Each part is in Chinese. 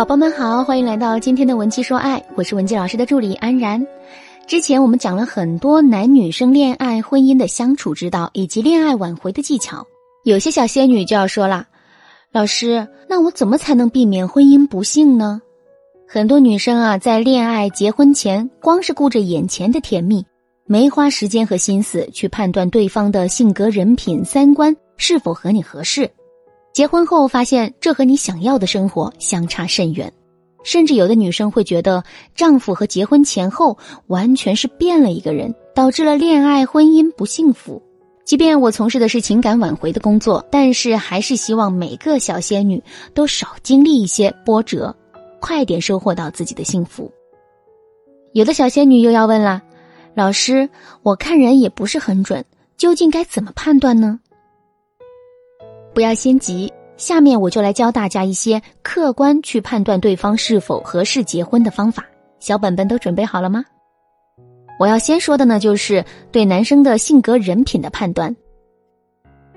宝宝们好，欢迎来到今天的文姬说爱，我是文姬老师的助理安然。之前我们讲了很多男女生恋爱、婚姻的相处之道，以及恋爱挽回的技巧。有些小仙女就要说了，老师，那我怎么才能避免婚姻不幸呢？很多女生啊，在恋爱、结婚前，光是顾着眼前的甜蜜，没花时间和心思去判断对方的性格、人品、三观是否和你合适。结婚后发现这和你想要的生活相差甚远，甚至有的女生会觉得丈夫和结婚前后完全是变了一个人，导致了恋爱婚姻不幸福。即便我从事的是情感挽回的工作，但是还是希望每个小仙女都少经历一些波折，快点收获到自己的幸福。有的小仙女又要问了，老师，我看人也不是很准，究竟该怎么判断呢？不要心急，下面我就来教大家一些客观去判断对方是否合适结婚的方法。小本本都准备好了吗？我要先说的呢，就是对男生的性格人品的判断。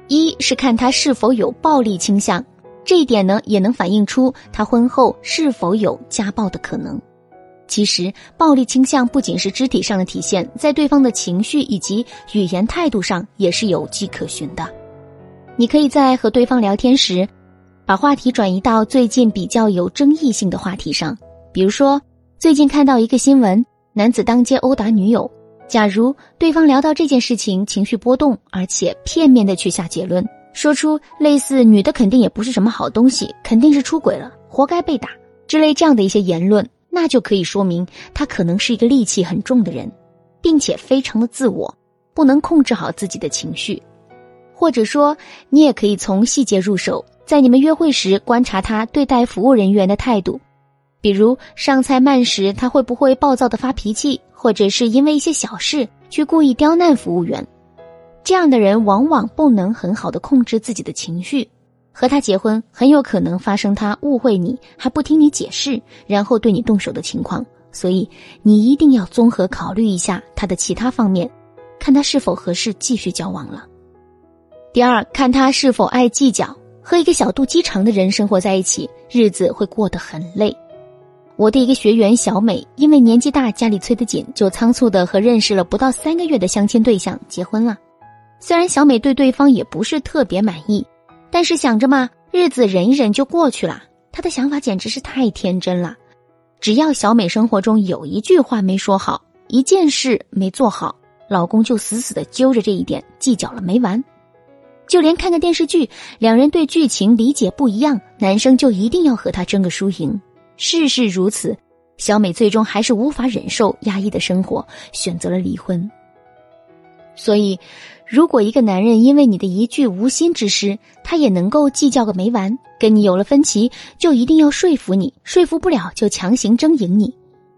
一是看他是否有暴力倾向，这一点呢，也能反映出他婚后是否有家暴的可能。其实，暴力倾向不仅是肢体上的体现，在对方的情绪以及语言态度上也是有迹可循的。你可以在和对方聊天时，把话题转移到最近比较有争议性的话题上，比如说最近看到一个新闻，男子当街殴打女友。假如对方聊到这件事情，情绪波动，而且片面的去下结论，说出类似“女的肯定也不是什么好东西，肯定是出轨了，活该被打”之类这样的一些言论，那就可以说明他可能是一个戾气很重的人，并且非常的自我，不能控制好自己的情绪。或者说，你也可以从细节入手，在你们约会时观察他对待服务人员的态度，比如上菜慢时他会不会暴躁的发脾气，或者是因为一些小事去故意刁难服务员。这样的人往往不能很好的控制自己的情绪，和他结婚很有可能发生他误会你还不听你解释，然后对你动手的情况。所以你一定要综合考虑一下他的其他方面，看他是否合适继续交往了。第二，看他是否爱计较。和一个小肚鸡肠的人生活在一起，日子会过得很累。我的一个学员小美，因为年纪大，家里催得紧，就仓促的和认识了不到三个月的相亲对象结婚了。虽然小美对对方也不是特别满意，但是想着嘛，日子忍一忍就过去了。她的想法简直是太天真了。只要小美生活中有一句话没说好，一件事没做好，老公就死死的揪着这一点计较了没完。就连看个电视剧，两人对剧情理解不一样，男生就一定要和他争个输赢。事事如此，小美最终还是无法忍受压抑的生活，选择了离婚。所以，如果一个男人因为你的一句无心之失，他也能够计较个没完，跟你有了分歧，就一定要说服你，说服不了就强行争赢你，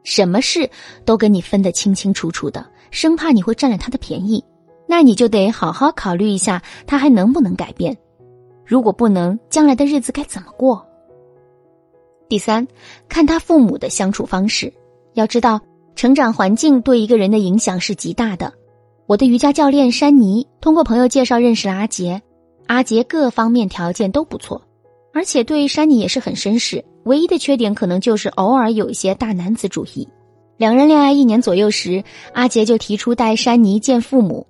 什么事都跟你分得清清楚楚的，生怕你会占了他的便宜。那你就得好好考虑一下，他还能不能改变？如果不能，将来的日子该怎么过？第三，看他父母的相处方式。要知道，成长环境对一个人的影响是极大的。我的瑜伽教练山妮通过朋友介绍认识了阿杰，阿杰各方面条件都不错，而且对山妮也是很绅士。唯一的缺点可能就是偶尔有一些大男子主义。两人恋爱一年左右时，阿杰就提出带山妮见父母。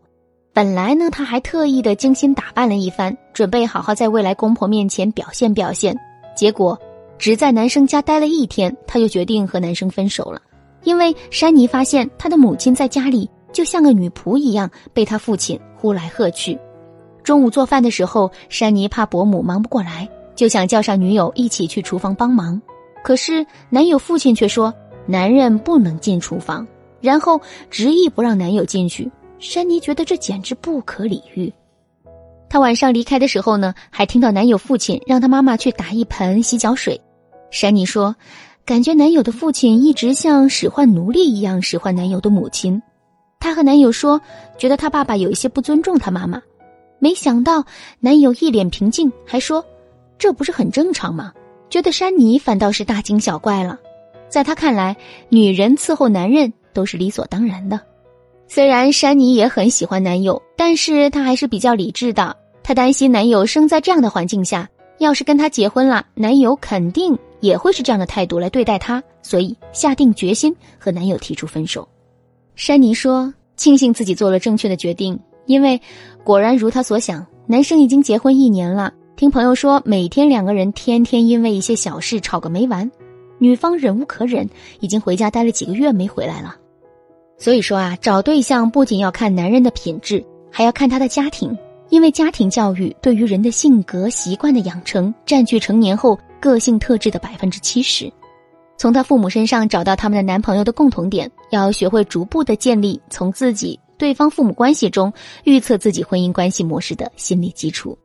本来呢，他还特意的精心打扮了一番，准备好好在未来公婆面前表现表现。结果只在男生家待了一天，他就决定和男生分手了。因为山妮发现他的母亲在家里就像个女仆一样，被他父亲呼来喝去。中午做饭的时候，山妮怕伯母忙不过来，就想叫上女友一起去厨房帮忙。可是男友父亲却说男人不能进厨房，然后执意不让男友进去。珊妮觉得这简直不可理喻。她晚上离开的时候呢，还听到男友父亲让她妈妈去打一盆洗脚水。珊妮说，感觉男友的父亲一直像使唤奴隶一样使唤男友的母亲。她和男友说，觉得他爸爸有一些不尊重他妈妈。没想到男友一脸平静，还说，这不是很正常吗？觉得珊妮反倒是大惊小怪了。在他看来，女人伺候男人都是理所当然的。虽然珊妮也很喜欢男友，但是她还是比较理智的。她担心男友生在这样的环境下，要是跟她结婚了，男友肯定也会是这样的态度来对待她，所以下定决心和男友提出分手。珊妮说：“庆幸自己做了正确的决定，因为果然如她所想，男生已经结婚一年了。听朋友说，每天两个人天天因为一些小事吵个没完，女方忍无可忍，已经回家待了几个月没回来了。所以说啊，找对象不仅要看男人的品质，还要看他的家庭。”因为家庭教育对于人的性格习惯的养成，占据成年后个性特质的百分之七十。从他父母身上找到他们的男朋友的共同点，要学会逐步的建立从自己、对方父母关系中预测自己婚姻关系模式的心理基础。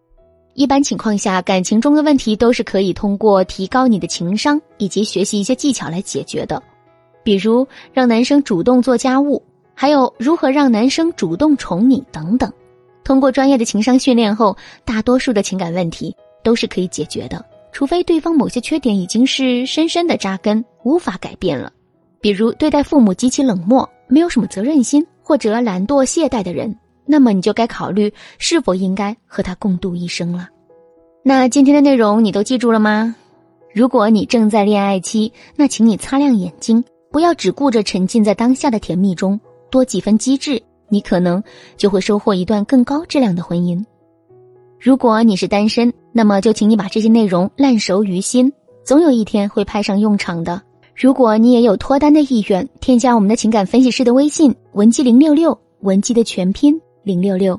一般情况下，感情中的问题都是可以通过提高你的情商以及学习一些技巧来解决的，比如让男生主动做家务，还有如何让男生主动宠你等等。通过专业的情商训练后，大多数的情感问题都是可以解决的，除非对方某些缺点已经是深深的扎根，无法改变了。比如对待父母极其冷漠、没有什么责任心或者懒惰懈怠的人，那么你就该考虑是否应该和他共度一生了。那今天的内容你都记住了吗？如果你正在恋爱期，那请你擦亮眼睛，不要只顾着沉浸在当下的甜蜜中，多几分机智。你可能就会收获一段更高质量的婚姻。如果你是单身，那么就请你把这些内容烂熟于心，总有一天会派上用场的。如果你也有脱单的意愿，添加我们的情感分析师的微信文姬零六六，文姬的全拼零六六，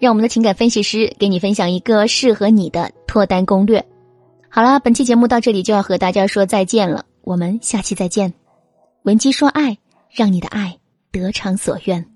让我们的情感分析师给你分享一个适合你的脱单攻略。好了，本期节目到这里就要和大家说再见了，我们下期再见。文姬说爱，让你的爱得偿所愿。